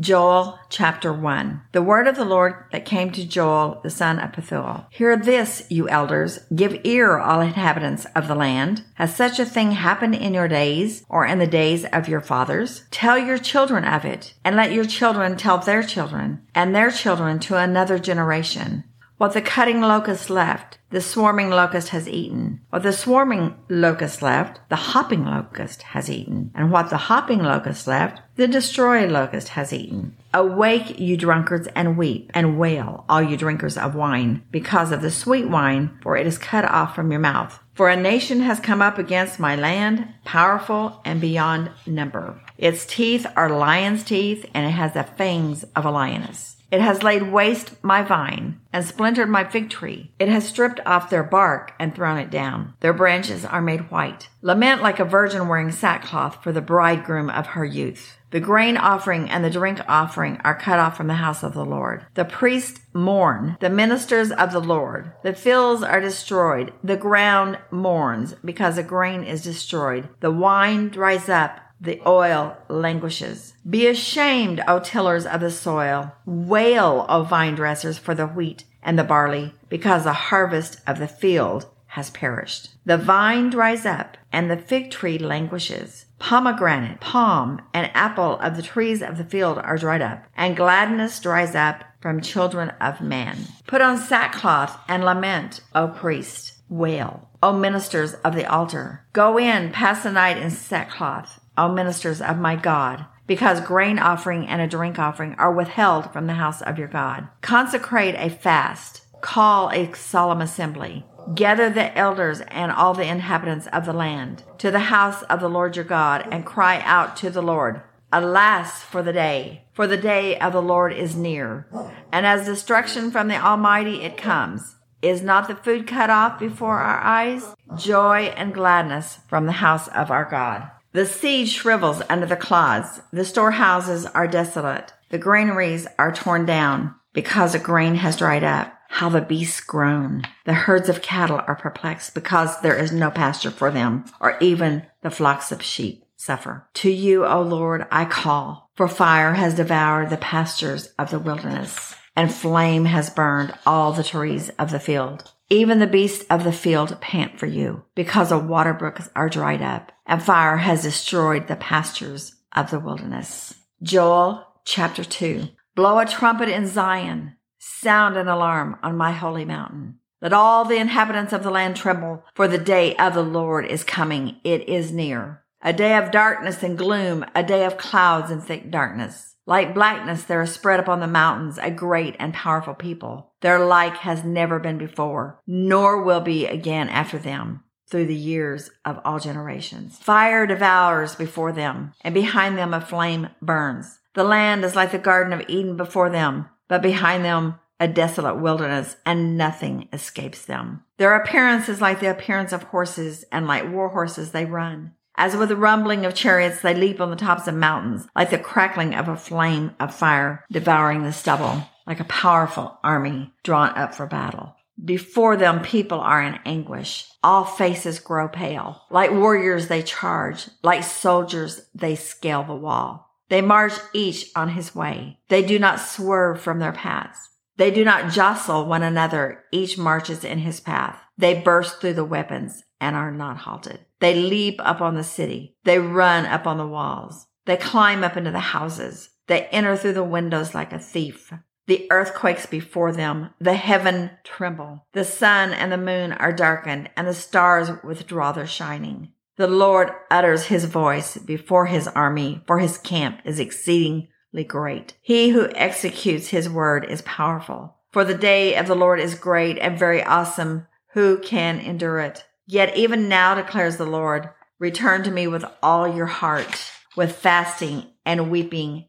Joel chapter 1. The word of the Lord that came to Joel, the son of Pethuel. Hear this, you elders. Give ear, all inhabitants of the land. Has such a thing happened in your days or in the days of your fathers? Tell your children of it, and let your children tell their children, and their children to another generation. What the cutting locust left, the swarming locust has eaten. What the swarming locust left, the hopping locust has eaten. And what the hopping locust left, the destroy locust has eaten. Awake, you drunkards, and weep and wail, all you drinkers of wine, because of the sweet wine, for it is cut off from your mouth. For a nation has come up against my land, powerful and beyond number. Its teeth are lion's teeth, and it has the fangs of a lioness. It has laid waste my vine and splintered my fig tree. It has stripped off their bark and thrown it down. Their branches are made white. Lament like a virgin wearing sackcloth for the bridegroom of her youth. The grain offering and the drink offering are cut off from the house of the Lord. The priests mourn, the ministers of the Lord. The fields are destroyed. The ground mourns because the grain is destroyed. The wine dries up the oil languishes. Be ashamed, O tillers of the soil. Wail, O vine dressers, for the wheat and the barley, because the harvest of the field has perished. The vine dries up, and the fig tree languishes. Pomegranate, palm, and apple of the trees of the field are dried up, and gladness dries up from children of man. Put on sackcloth and lament, O priest. Wail, O ministers of the altar. Go in, pass the night in sackcloth O ministers of my God, because grain offering and a drink offering are withheld from the house of your God. Consecrate a fast, call a solemn assembly. Gather the elders and all the inhabitants of the land to the house of the Lord your God and cry out to the Lord. Alas for the day, for the day of the Lord is near. And as destruction from the Almighty it comes. Is not the food cut off before our eyes? Joy and gladness from the house of our God. The seed shrivels under the clods. The storehouses are desolate. The granaries are torn down because the grain has dried up. How the beasts groan. The herds of cattle are perplexed because there is no pasture for them, or even the flocks of sheep suffer. To you, O Lord, I call, for fire has devoured the pastures of the wilderness, and flame has burned all the trees of the field. Even the beasts of the field pant for you, because the water brooks are dried up, and fire has destroyed the pastures of the wilderness. Joel chapter 2. Blow a trumpet in Zion, sound an alarm on my holy mountain. Let all the inhabitants of the land tremble, for the day of the Lord is coming. It is near. A day of darkness and gloom, a day of clouds and thick darkness. Like blackness, there is spread upon the mountains a great and powerful people. Their like has never been before, nor will be again after them through the years of all generations. Fire devours before them, and behind them a flame burns. The land is like the Garden of Eden before them, but behind them a desolate wilderness, and nothing escapes them. Their appearance is like the appearance of horses, and like war horses they run. As with the rumbling of chariots, they leap on the tops of mountains, like the crackling of a flame of fire devouring the stubble, like a powerful army drawn up for battle. Before them, people are in anguish. All faces grow pale. Like warriors, they charge. Like soldiers, they scale the wall. They march each on his way. They do not swerve from their paths. They do not jostle one another. Each marches in his path. They burst through the weapons and are not halted. They leap up on the city. They run up on the walls. They climb up into the houses. They enter through the windows like a thief. The earth quakes before them. The heaven tremble. The sun and the moon are darkened and the stars withdraw their shining. The Lord utters his voice before his army, for his camp is exceedingly great. He who executes his word is powerful. For the day of the Lord is great and very awesome Who can endure it? Yet even now declares the Lord, return to me with all your heart, with fasting and weeping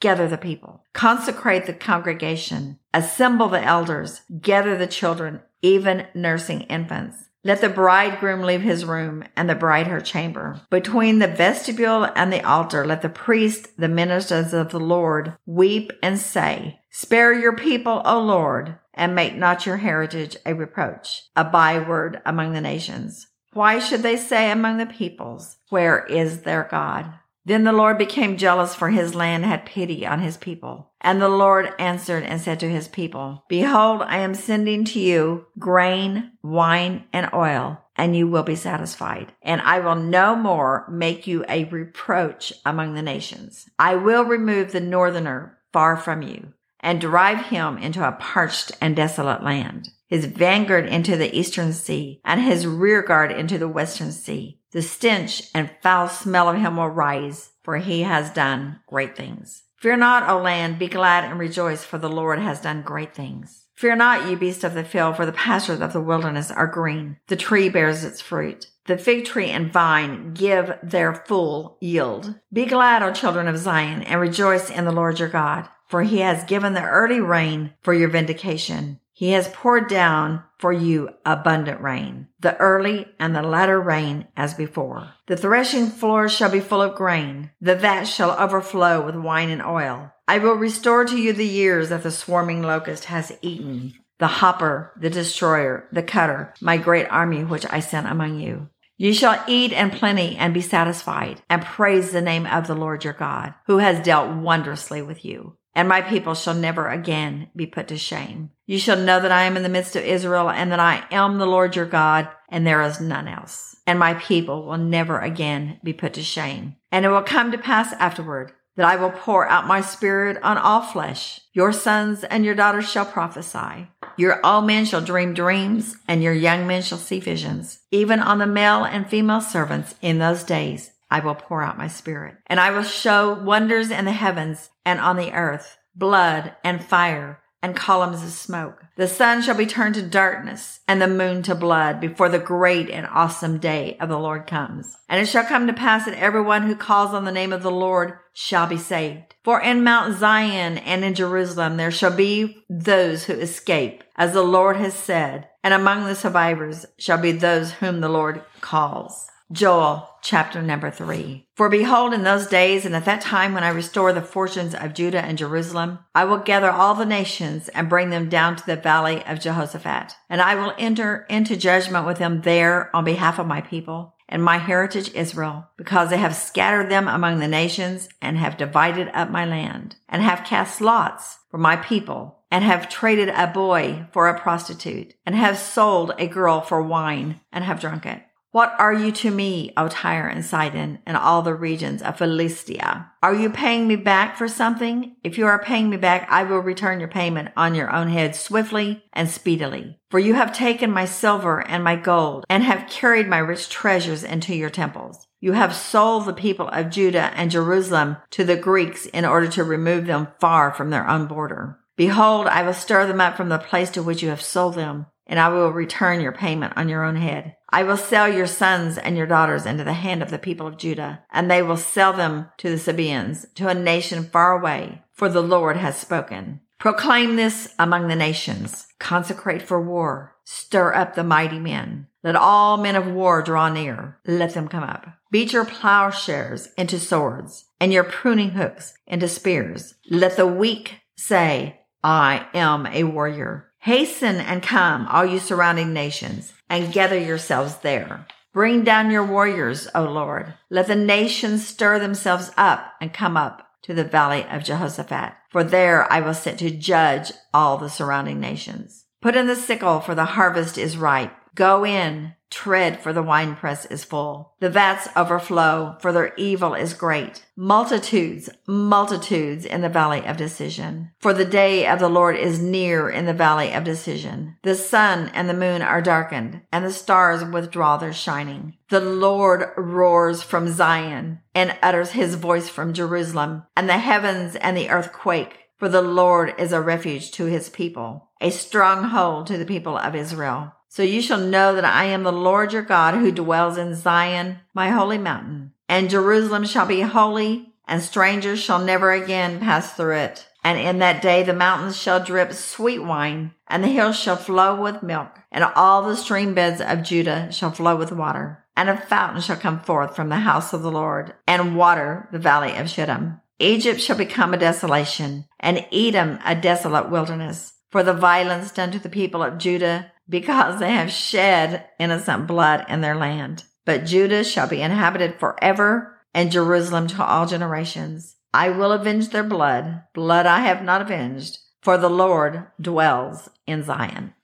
gather the people, consecrate the congregation, assemble the elders, gather the children, even nursing infants. Let the bridegroom leave his room and the bride her chamber. Between the vestibule and the altar, let the priest, the ministers of the Lord, weep and say, Spare your people, O Lord, and make not your heritage a reproach, a byword among the nations. Why should they say among the peoples, Where is their God? Then the Lord became jealous for his land, had pity on his people. And the Lord answered and said to his people, Behold, I am sending to you grain, wine, and oil, and you will be satisfied. And I will no more make you a reproach among the nations. I will remove the northerner far from you and drive him into a parched and desolate land his vanguard into the eastern sea, and his rearguard into the western sea. The stench and foul smell of him will rise, for he has done great things. Fear not, O land, be glad and rejoice, for the Lord has done great things. Fear not, ye beasts of the field, for the pastures of the wilderness are green. The tree bears its fruit. The fig tree and vine give their full yield. Be glad, O children of Zion, and rejoice in the Lord your God, for he has given the early rain for your vindication. He has poured down for you abundant rain, the early and the latter rain as before. The threshing floor shall be full of grain, the vat shall overflow with wine and oil. I will restore to you the years that the swarming locust has eaten, the hopper, the destroyer, the cutter, my great army which I sent among you. You shall eat in plenty and be satisfied, and praise the name of the Lord your God, who has dealt wondrously with you and my people shall never again be put to shame. You shall know that I am in the midst of Israel and that I am the Lord your God and there is none else. And my people will never again be put to shame. And it will come to pass afterward that I will pour out my spirit on all flesh. Your sons and your daughters shall prophesy. Your old men shall dream dreams and your young men shall see visions. Even on the male and female servants in those days, I will pour out my spirit. And I will show wonders in the heavens and on the earth, blood and fire and columns of smoke. The sun shall be turned to darkness and the moon to blood before the great and awesome day of the Lord comes. And it shall come to pass that everyone who calls on the name of the Lord shall be saved. For in Mount Zion and in Jerusalem there shall be those who escape, as the Lord has said, and among the survivors shall be those whom the Lord calls. Joel chapter number three. For behold, in those days and at that time when I restore the fortunes of Judah and Jerusalem, I will gather all the nations and bring them down to the valley of Jehoshaphat. And I will enter into judgment with them there on behalf of my people and my heritage Israel, because they have scattered them among the nations and have divided up my land and have cast lots for my people and have traded a boy for a prostitute and have sold a girl for wine and have drunk it. What are you to me, O Tyre and Sidon, and all the regions of Philistia? Are you paying me back for something? If you are paying me back, I will return your payment on your own head swiftly and speedily. For you have taken my silver and my gold, and have carried my rich treasures into your temples. You have sold the people of Judah and Jerusalem to the Greeks in order to remove them far from their own border. Behold, I will stir them up from the place to which you have sold them, and I will return your payment on your own head. I will sell your sons and your daughters into the hand of the people of Judah, and they will sell them to the Sabeans, to a nation far away, for the Lord has spoken. Proclaim this among the nations. Consecrate for war. Stir up the mighty men. Let all men of war draw near. Let them come up. Beat your plowshares into swords and your pruning hooks into spears. Let the weak say, I am a warrior. Hasten and come, all you surrounding nations, and gather yourselves there. Bring down your warriors, O Lord. Let the nations stir themselves up and come up to the valley of Jehoshaphat, for there I will sit to judge all the surrounding nations. Put in the sickle, for the harvest is ripe. Go in, tread, for the winepress is full. The vats overflow, for their evil is great. Multitudes, multitudes in the valley of decision. For the day of the Lord is near in the valley of decision. The sun and the moon are darkened, and the stars withdraw their shining. The Lord roars from Zion and utters his voice from Jerusalem, and the heavens and the earth quake. For the Lord is a refuge to his people, a stronghold to the people of Israel. So you shall know that I am the Lord your God who dwells in Zion, my holy mountain. And Jerusalem shall be holy, and strangers shall never again pass through it. And in that day the mountains shall drip sweet wine, and the hills shall flow with milk, and all the stream beds of Judah shall flow with water. And a fountain shall come forth from the house of the Lord, and water the valley of Shittim. Egypt shall become a desolation, and Edom a desolate wilderness, for the violence done to the people of Judah, because they have shed innocent blood in their land. But Judah shall be inhabited forever, and Jerusalem to all generations. I will avenge their blood, blood I have not avenged, for the Lord dwells in Zion.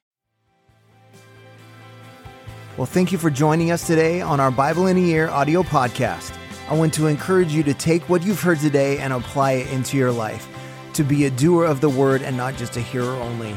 Well, thank you for joining us today on our Bible in a Year audio podcast. I want to encourage you to take what you've heard today and apply it into your life, to be a doer of the word and not just a hearer only.